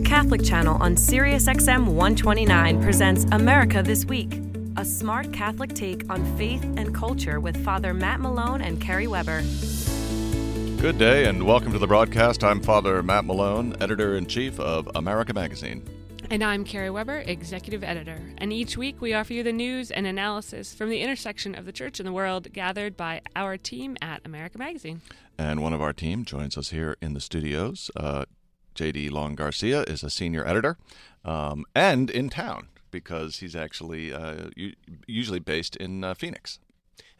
The Catholic Channel on SiriusXM 129 presents America This Week, a smart Catholic take on faith and culture with Father Matt Malone and Kerry Weber. Good day and welcome to the broadcast. I'm Father Matt Malone, editor in chief of America Magazine. And I'm Kerry Weber, executive editor. And each week we offer you the news and analysis from the intersection of the church and the world gathered by our team at America Magazine. And one of our team joins us here in the studios. Uh, JD Long Garcia is a senior editor um, and in town because he's actually uh, usually based in uh, Phoenix.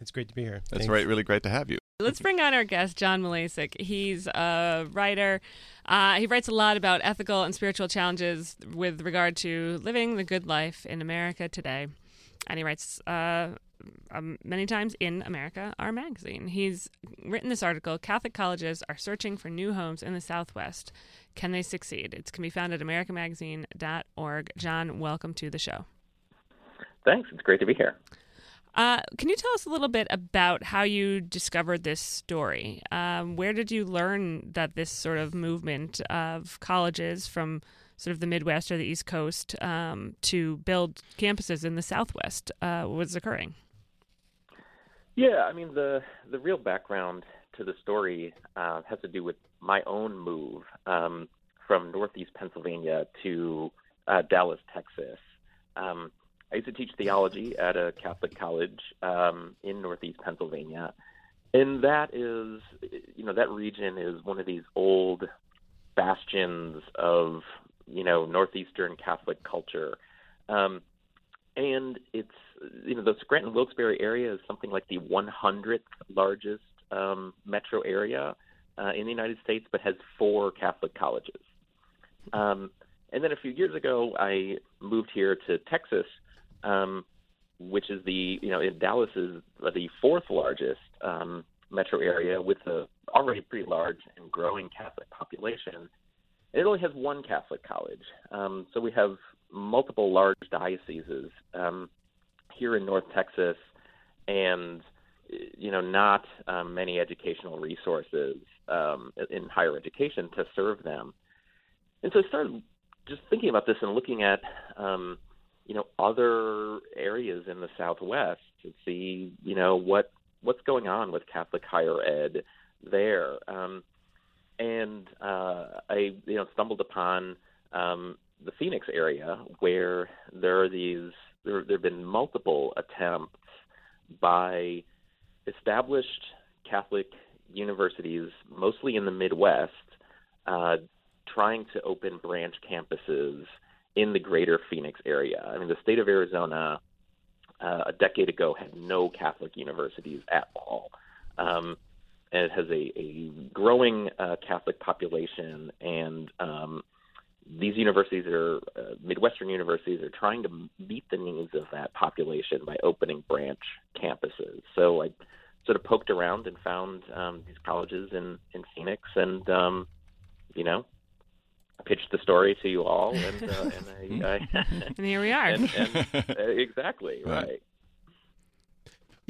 It's great to be here. That's right. Really great to have you. Let's bring on our guest, John Malesic. He's a writer. Uh, he writes a lot about ethical and spiritual challenges with regard to living the good life in America today. And he writes uh, um, many times in America, our magazine. He's written this article Catholic colleges are searching for new homes in the Southwest. Can they succeed? It can be found at americamagazine.org. John, welcome to the show. Thanks. It's great to be here. Uh, can you tell us a little bit about how you discovered this story? Um, where did you learn that this sort of movement of colleges from sort of the Midwest or the East Coast um, to build campuses in the Southwest uh, was occurring? Yeah, I mean the the real background to the story uh, has to do with my own move um, from Northeast Pennsylvania to uh, Dallas, Texas. Um, I used to teach theology at a Catholic college um, in Northeast Pennsylvania, and that is, you know, that region is one of these old bastions of, you know, northeastern Catholic culture, um, and it's, you know, the Scranton Wilkes-Barre area is something like the 100th largest um, metro area uh, in the United States, but has four Catholic colleges. Um, and then a few years ago, I moved here to Texas um, which is the you know in Dallas is the fourth largest um, metro area with a already pretty large and growing Catholic population. It only has one Catholic college, um, so we have multiple large dioceses um, here in North Texas, and you know not um, many educational resources um, in higher education to serve them. And so I started just thinking about this and looking at um, you know other areas in the Southwest to see you know what what's going on with Catholic higher ed there. Um, and uh, I you know stumbled upon um, the Phoenix area where there are these there there have been multiple attempts by established Catholic universities, mostly in the Midwest, uh, trying to open branch campuses in the greater Phoenix area. I mean, the state of Arizona uh, a decade ago had no Catholic universities at all. Um, and it has a, a growing uh, Catholic population, and um, these universities are uh, Midwestern universities are trying to meet the needs of that population by opening branch campuses. So I sort of poked around and found um, these colleges in in Phoenix, and um, you know, pitched the story to you all, and, uh, and, I, I and here we are. And, and, uh, exactly right.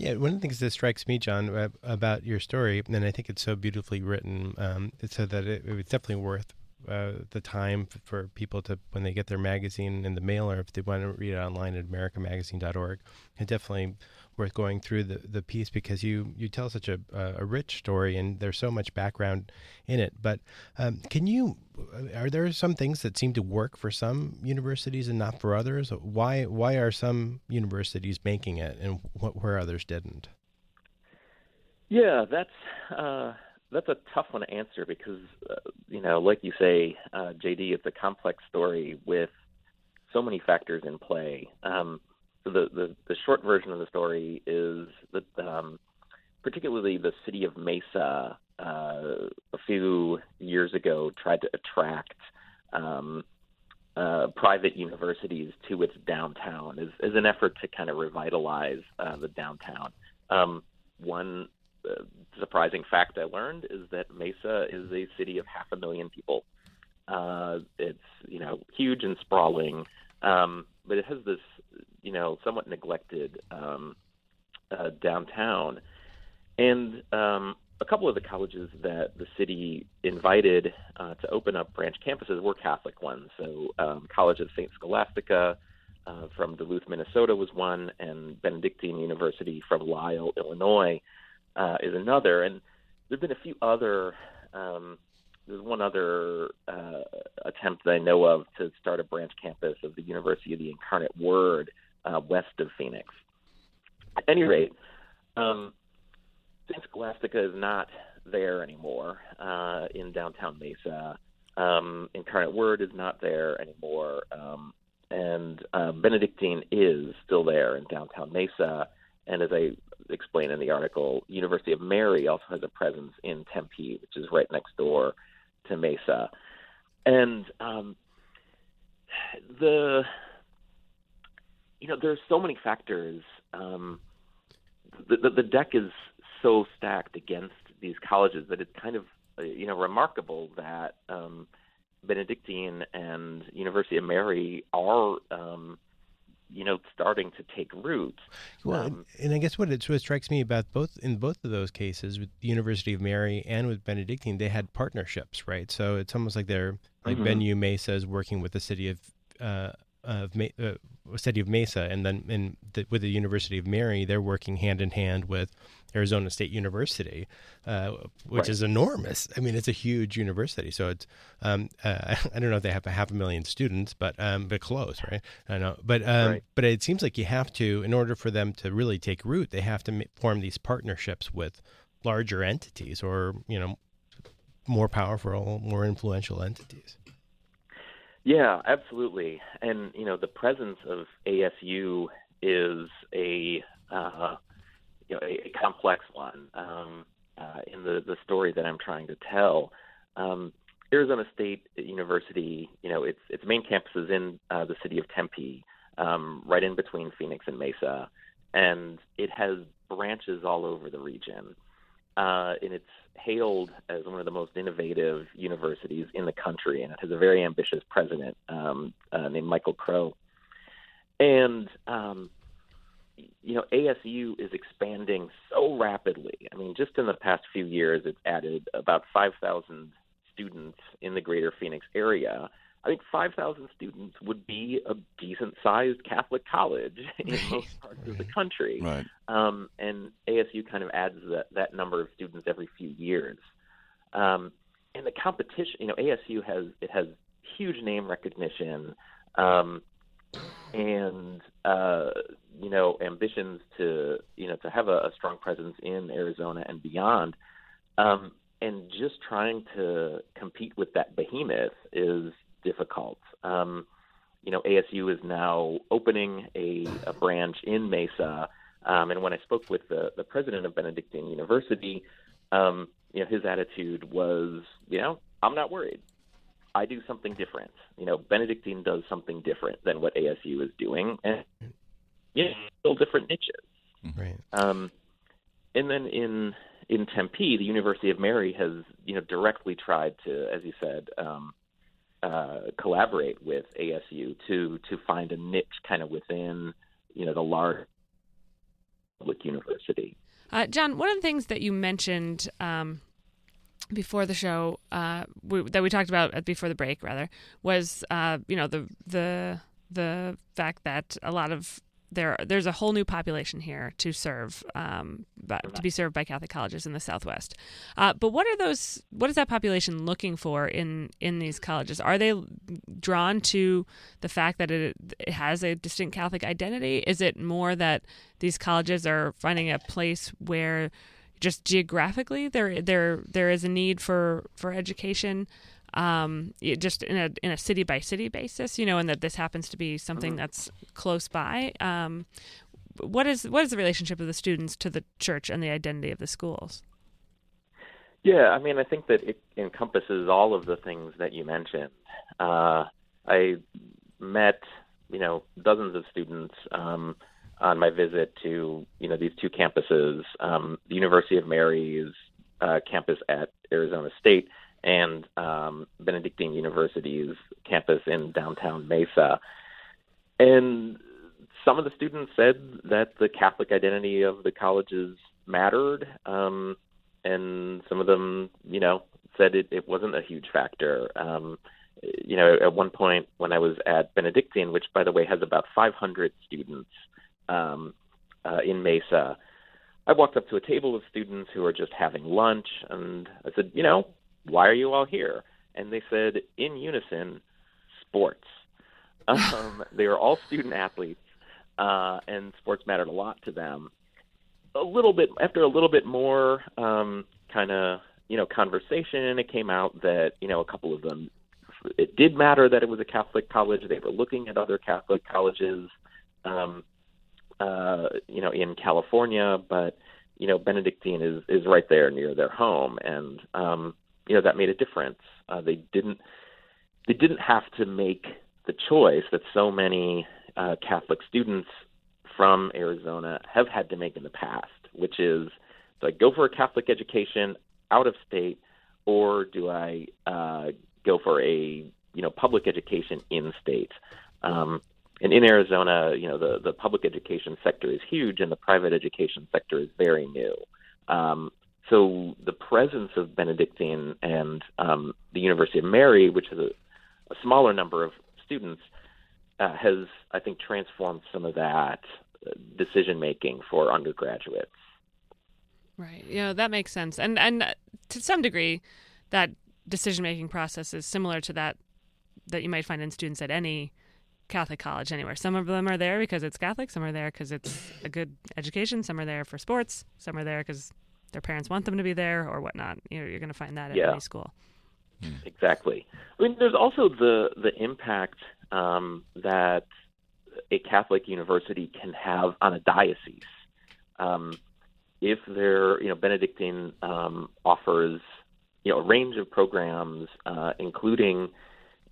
Yeah, one of the things that strikes me, John, about your story, and I think it's so beautifully written, um, so that it, was definitely worth uh, the time for people to when they get their magazine in the mail, or if they want to read it online at americamagazine.org. it's definitely worth going through the, the piece because you, you tell such a, a rich story and there's so much background in it. But um, can you, are there some things that seem to work for some universities and not for others? Why, why are some universities making it and what, where others didn't? Yeah, that's, uh, that's a tough one to answer because, uh, you know, like you say, uh, JD, it's a complex story with so many factors in play. Um, so the, the, the short version of the story is that um, particularly the city of Mesa uh, a few years ago tried to attract um, uh, private universities to its downtown as, as an effort to kind of revitalize uh, the downtown. Um, one uh, surprising fact I learned is that Mesa is a city of half a million people. Uh, it's you know huge and sprawling, um, but it has this you know, somewhat neglected um, uh, downtown. And um, a couple of the colleges that the city invited uh, to open up branch campuses were Catholic ones. So, um, College of St. Scholastica uh, from Duluth, Minnesota was one, and Benedictine University from Lisle, Illinois uh, is another. And there have been a few other. Um, there's one other uh, attempt that I know of to start a branch campus of the University of the Incarnate Word uh, west of Phoenix. At any rate, um, St. Scholastica is not there anymore uh, in downtown Mesa. Um, Incarnate Word is not there anymore. Um, and uh, Benedictine is still there in downtown Mesa. And as I explain in the article, University of Mary also has a presence in Tempe, which is right next door to Mesa. And um, the you know there are so many factors. Um, the, the, the deck is so stacked against these colleges that it's kind of uh, you know remarkable that um, Benedictine and University of Mary are um, you know starting to take root. Well, um, and I guess what it, what strikes me about both in both of those cases with the University of Mary and with Benedictine, they had partnerships, right? So it's almost like they're like mm-hmm. BenU Mesa is working with the city of. Uh, of uh, city of Mesa, and then in the, with the University of Mary, they're working hand in hand with Arizona State University, uh, which right. is enormous. I mean, it's a huge university. So it's um, uh, I don't know if they have a half a million students, but um, but close, right? I know, but um, right. but it seems like you have to, in order for them to really take root, they have to form these partnerships with larger entities, or you know, more powerful, more influential entities. Yeah, absolutely. And you know, the presence of ASU is a uh, you know a, a complex one um, uh, in the the story that I'm trying to tell. Um, Arizona State University, you know, its its main campus is in uh, the city of Tempe, um, right in between Phoenix and Mesa, and it has branches all over the region. Uh, and it's hailed as one of the most innovative universities in the country, and it has a very ambitious president um, uh, named Michael Crow. And um, you know, ASU is expanding so rapidly. I mean, just in the past few years, it's added about 5,000 students in the greater Phoenix area. I think 5,000 students would be a decent sized Catholic college in most parts right. of the country. Right. Um, and ASU kind of adds that, that number of students every few years. Um, and the competition, you know, ASU has, it has huge name recognition. Um, and uh, you know ambitions to you know to have a, a strong presence in Arizona and beyond, um, and just trying to compete with that behemoth is difficult. Um, you know, ASU is now opening a, a branch in Mesa, um, and when I spoke with the, the president of Benedictine University, um, you know, his attitude was, you know, I'm not worried. I do something different. You know, Benedictine does something different than what ASU is doing, and you know, still different niches. Right. Um, and then in in Tempe, the University of Mary has you know directly tried to, as you said, um, uh, collaborate with ASU to to find a niche kind of within you know the large public university. Uh, John, one of the things that you mentioned um, before the show uh, we, that we talked about before the break rather was uh, you know the the the fact that a lot of there there's a whole new population here to serve um, to be served by Catholic colleges in the Southwest. Uh, but what are those? What is that population looking for in in these colleges? Are they drawn to the fact that it, it has a distinct Catholic identity? Is it more that these colleges are finding a place where just geographically there there there is a need for for education um, just in a in a city by city basis, you know, and that this happens to be something mm-hmm. that's close by. Um, what is what is the relationship of the students to the church and the identity of the schools? Yeah, I mean, I think that it encompasses all of the things that you mentioned. Uh, I met, you know, dozens of students um, on my visit to you know these two campuses, um, the University of Mary's uh, campus at Arizona State and um, Benedictine University's campus in downtown Mesa, and some of the students said that the Catholic identity of the colleges mattered. Um, and some of them, you know, said it, it wasn't a huge factor. Um, you know, at one point when I was at Benedictine, which by the way has about 500 students um, uh, in Mesa, I walked up to a table of students who were just having lunch, and I said, you know, why are you all here? And they said, in unison, sports. Um, they were all student athletes, uh, and sports mattered a lot to them. A little bit after a little bit more um, kind of you know conversation, it came out that you know a couple of them it did matter that it was a Catholic college. They were looking at other Catholic colleges, um, uh, you know, in California, but you know, Benedictine is is right there near their home, and um, you know that made a difference. Uh, they didn't they didn't have to make the choice that so many uh, Catholic students from Arizona have had to make in the past, which is do I go for a Catholic education out of state, or do I uh, go for a you know public education in state? Um, and in Arizona, you know the the public education sector is huge, and the private education sector is very new. Um, so the presence of Benedictine and um, the University of Mary, which has a, a smaller number of students, uh, has I think transformed some of that uh, decision making for undergraduates. Right. Yeah, that makes sense. And and uh, to some degree, that decision making process is similar to that that you might find in students at any Catholic college anywhere. Some of them are there because it's Catholic. Some are there because it's a good education. Some are there for sports. Some are there because their parents want them to be there or whatnot. You know, you're going to find that at yeah. any school. Exactly. I mean, there's also the the impact um, that a Catholic university can have on a diocese. Um, if they're, you know, Benedictine um, offers, you know, a range of programs, uh, including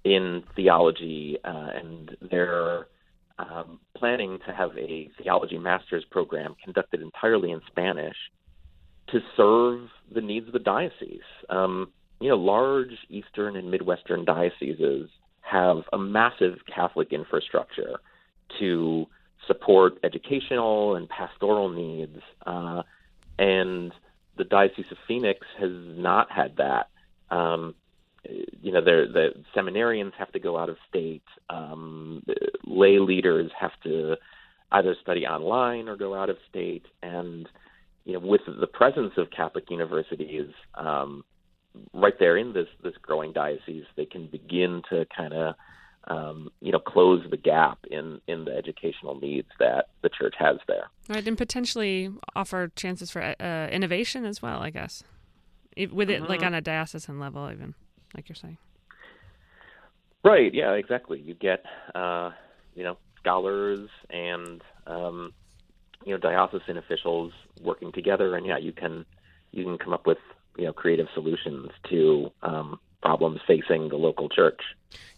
in theology, uh, and they're um, planning to have a theology master's program conducted entirely in Spanish to serve the needs of the diocese. Um, you know, large Eastern and Midwestern dioceses have a massive Catholic infrastructure to support educational and pastoral needs, uh, and the Diocese of Phoenix has not had that. Um, you know, the seminarians have to go out of state. Um, lay leaders have to either study online or go out of state, and you know, with the presence of Catholic universities um, right there in this this growing diocese, they can begin to kind of um, you know close the gap in in the educational needs that the church has there. Right, and potentially offer chances for uh, innovation as well. I guess with it mm-hmm. like on a diocesan level, even like you're saying. Right. Yeah. Exactly. You get uh, you know scholars and um, you know diocesan officials working together, and yeah, you can you can come up with you know creative solutions to um, problems facing the local church.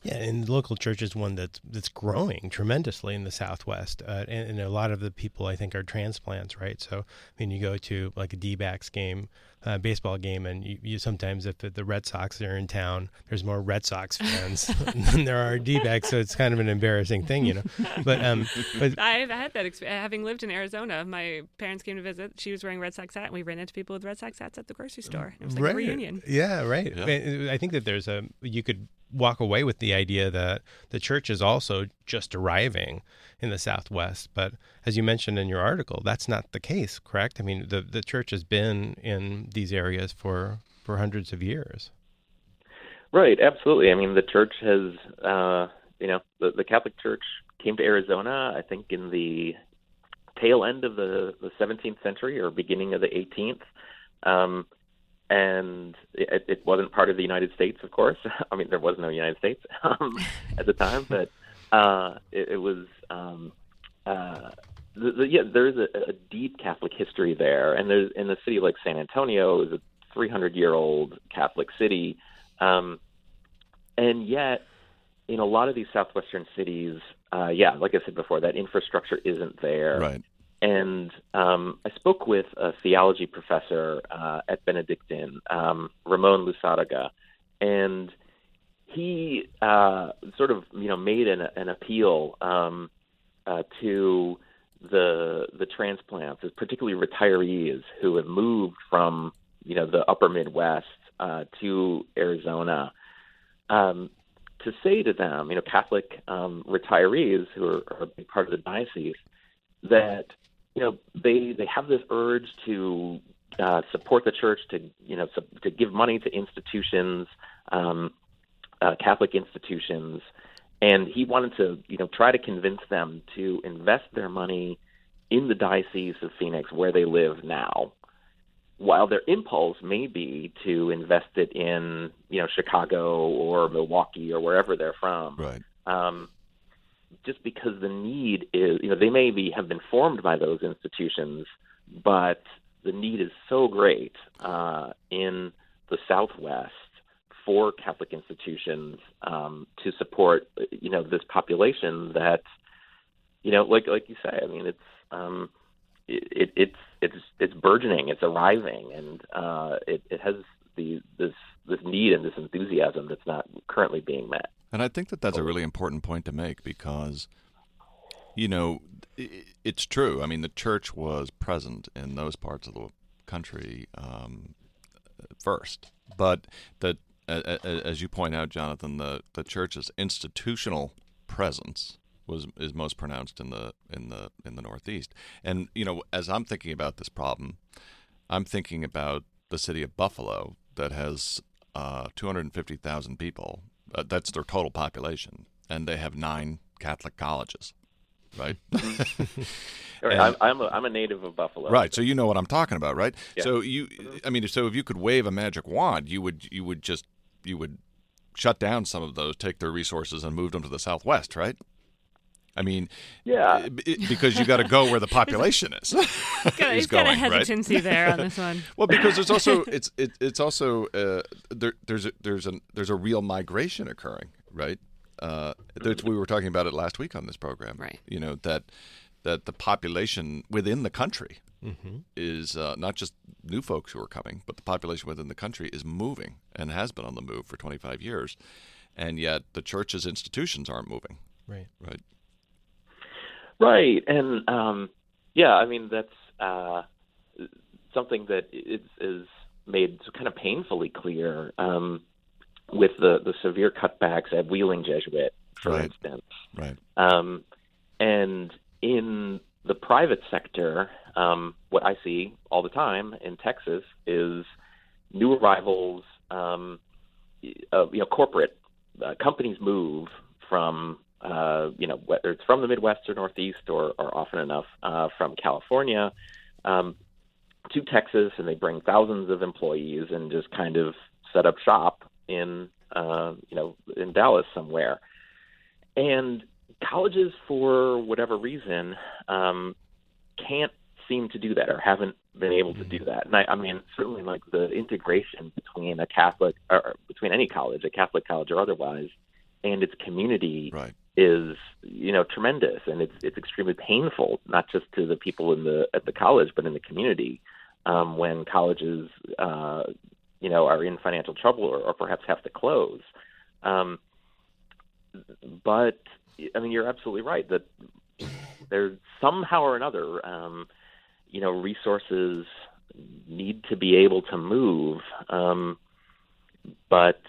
Yeah, and the local church is one that's that's growing tremendously in the Southwest, uh, and, and, a lot of the people I think are transplants, right? So, I mean, you go to like a D-backs game uh, baseball game, and you, you sometimes if the, the, Red Sox are in town, there's more Red Sox fans than there are D-backs, so it's kind of an embarrassing thing, you know. But um, but I've had that experience. Having lived in Arizona, my parents came to visit. She was wearing Red Sox hat, and we ran into people with Red Sox hats at the grocery store. It was like right. a reunion. Yeah, right. Yeah. I think that there's a you could walk away with the idea that the church is also just arriving in the Southwest. But as you mentioned in your article, that's not the case, correct? I mean, the, the church has been in these areas for, for hundreds of years. Right, absolutely. I mean, the church has, uh, you know, the, the Catholic Church came to Arizona, I think, in the tail end of the, the 17th century or beginning of the 18th. Um, and it, it wasn't part of the United States, of course. I mean, there was no United States um, at the time, but uh, it, it was um, uh, the, the, yeah. There's a, a deep Catholic history there, and there's in a city like San Antonio is a 300 year old Catholic city, um, and yet in a lot of these southwestern cities, uh, yeah, like I said before, that infrastructure isn't there. Right. And um, I spoke with a theology professor uh, at Benedictine, um, Ramon Luzarraga, and he uh, sort of you know made an, an appeal um, uh, to the the transplants, particularly retirees who have moved from you know the Upper Midwest uh, to Arizona. Um, to say to them, you know, Catholic um, retirees who are, are a big part of the diocese, that you know they they have this urge to uh, support the church, to you know to give money to institutions, um, uh, Catholic institutions, and he wanted to you know try to convince them to invest their money in the diocese of Phoenix where they live now while their impulse may be to invest it in you know Chicago or Milwaukee or wherever they're from, right? Um, just because the need is, you know, they may be have been formed by those institutions, but the need is so great uh, in the Southwest for Catholic institutions um, to support, you know, this population that, you know, like like you say, I mean, it's um, it, it's it's it's burgeoning, it's arriving, and uh, it, it has the this this need and this enthusiasm that's not currently being met. And I think that that's a really important point to make because, you know, it's true. I mean, the church was present in those parts of the country um, first, but that, as you point out, Jonathan, the the church's institutional presence was is most pronounced in the in the in the Northeast. And you know, as I'm thinking about this problem, I'm thinking about the city of Buffalo that has uh, 250,000 people. Uh, that's their total population, and they have nine Catholic colleges. Right. right. I'm, I'm, a, I'm a native of Buffalo. Right. So you know what I'm talking about, right? Yeah. So you, I mean, so if you could wave a magic wand, you would you would just you would shut down some of those, take their resources, and move them to the Southwest, right? I mean, yeah, it, because you got to go where the population is. he's got a hesitancy right? there on this one. well, because there's also it's it, it's also uh, there, there's a, there's a there's a real migration occurring, right? Uh, we were talking about it last week on this program, right? You know that that the population within the country mm-hmm. is uh, not just new folks who are coming, but the population within the country is moving and has been on the move for 25 years, and yet the church's institutions aren't moving. Right. Right. Right, and um, yeah, I mean that's uh, something that is, is made kind of painfully clear um, with the the severe cutbacks at Wheeling Jesuit, for right. instance. Right. Um, and in the private sector, um, what I see all the time in Texas is new arrivals, um, uh, you know, corporate uh, companies move from uh, you know, whether it's from the Midwest or Northeast or, or often enough uh, from California um, to Texas, and they bring thousands of employees and just kind of set up shop in, uh, you know, in Dallas somewhere. And colleges, for whatever reason, um, can't seem to do that or haven't been able to do mm-hmm. that. And I, I mean, certainly like the integration between a Catholic or between any college, a Catholic college or otherwise, and its community right is you know tremendous. And it's it's extremely painful not just to the people in the at the college but in the community um, when colleges uh, you know are in financial trouble or, or perhaps have to close. Um, but I mean you're absolutely right that there's somehow or another um, you know resources need to be able to move. Um, but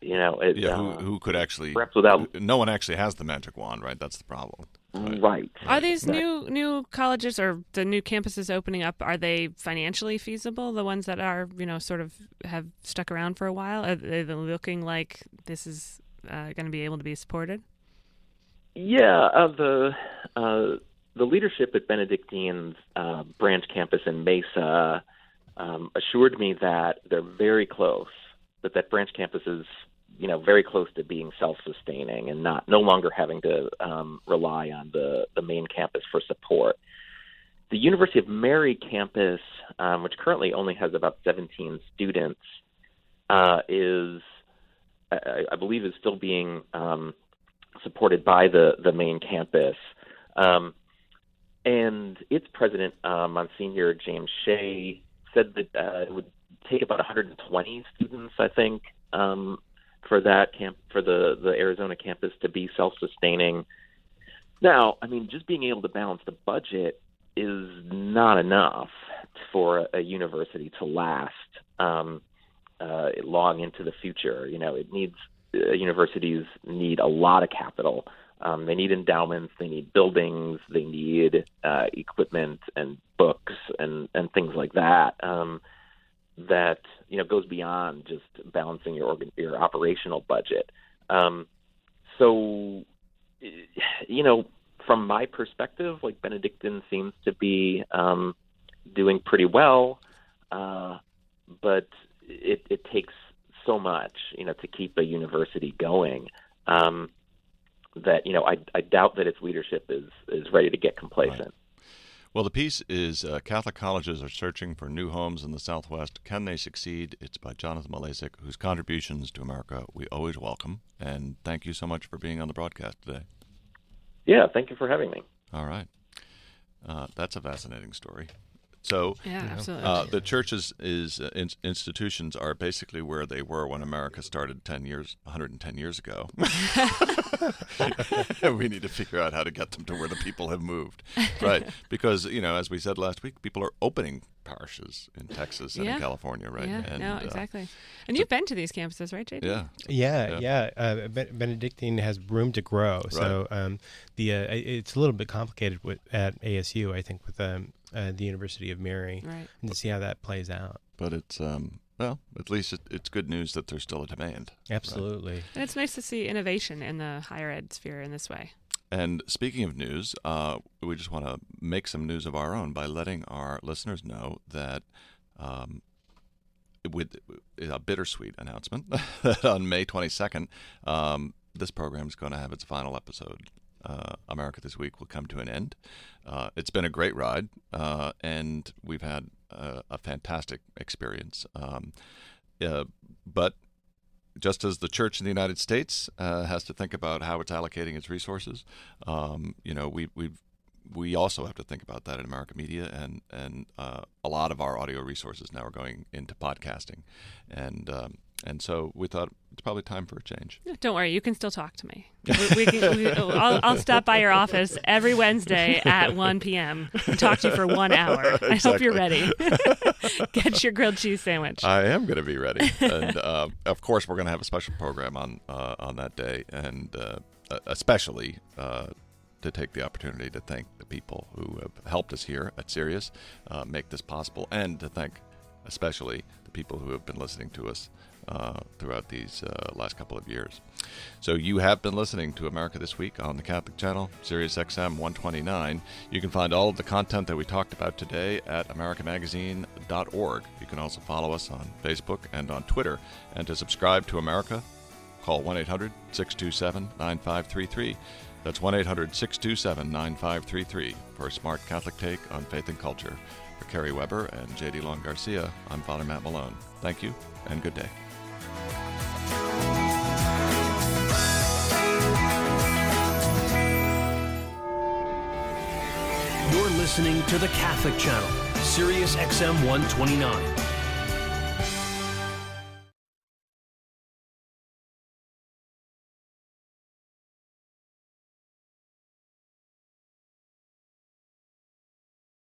you know, it, yeah, who, uh, who could actually? Perhaps without no one actually has the magic wand, right? That's the problem. Right. right. Are these right. new new colleges or the new campuses opening up? Are they financially feasible? The ones that are, you know, sort of have stuck around for a while. Are they looking like this is uh, going to be able to be supported? Yeah, uh, the uh, the leadership at Benedictine's uh, branch campus in Mesa um, assured me that they're very close. That that branch campus is you know very close to being self-sustaining and not no longer having to um, rely on the the main campus for support. The University of Mary campus, um, which currently only has about 17 students, uh, is I, I, believe is still being um, supported by the the main campus. Um, and its president, uh, Monsignor James Shea, said that uh, it would take about 120 students, I think, um, for that camp for the the Arizona campus to be self-sustaining. Now, I mean, just being able to balance the budget is not enough. for a, a university to last um, uh, long into the future. You know, it needs uh, universities need a lot of capital. Um, they need endowments, they need buildings, they need uh, equipment and books and and things like that. Um, that you know goes beyond just balancing your organ, your operational budget. Um, so, you know, from my perspective, like Benedictine seems to be um, doing pretty well, uh, but it, it takes so much, you know, to keep a university going. Um, that you know, I, I doubt that its leadership is is ready to get complacent. Well, the piece is uh, Catholic colleges are searching for new homes in the Southwest. Can they succeed? It's by Jonathan Malesic, whose contributions to America we always welcome. And thank you so much for being on the broadcast today. Yeah, thank you for having me. All right. Uh, that's a fascinating story. So, yeah, absolutely. Uh, the churches is uh, in, institutions are basically where they were when America started ten years, 110 years ago. we need to figure out how to get them to where the people have moved, right? Because you know, as we said last week, people are opening parishes in Texas and yeah. in California, right? Yeah, and, no, uh, exactly. Uh, and you've been to these campuses, right, JD? Yeah, yeah, yeah. yeah. Uh, Benedictine has room to grow, right. so um, the uh, it's a little bit complicated with at ASU, I think, with um, uh, the University of Mary, right. and to see how that plays out. But it's um, well, at least it, it's good news that there's still a demand. Absolutely, right? and it's nice to see innovation in the higher ed sphere in this way. And speaking of news, uh, we just want to make some news of our own by letting our listeners know that. Um, with a bittersweet announcement that on May 22nd, um, this program is going to have its final episode uh, America This Week will come to an end. Uh, it's been a great ride, uh, and we've had a fantastic experience. Um, but just as the church in the United States uh, has to think about how it's allocating its resources, um, you know, we we we also have to think about that in America Media, and and uh, a lot of our audio resources now are going into podcasting, and um, and so we thought it's probably time for a change. Don't worry, you can still talk to me. We, we can, we, I'll, I'll, stop by your office every Wednesday at 1 p.m. and talk to you for one hour. Exactly. I hope you're ready. Get your grilled cheese sandwich. I am going to be ready, and uh, of course, we're going to have a special program on uh, on that day, and uh, especially uh, to take the opportunity to thank the people who have helped us here at Sirius uh, make this possible, and to thank especially the people who have been listening to us uh, throughout these uh, last couple of years. So you have been listening to America This Week on the Catholic Channel, Sirius XM 129. You can find all of the content that we talked about today at americamagazine.org. You can also follow us on Facebook and on Twitter. And to subscribe to America, call 1 800 627 9533. That's 1 800 627 9533 for a smart Catholic take on faith and culture. For Kerry Weber and JD Long Garcia, I'm Father Matt Malone. Thank you and good day. Listening to the Catholic Channel, Sirius XM 129.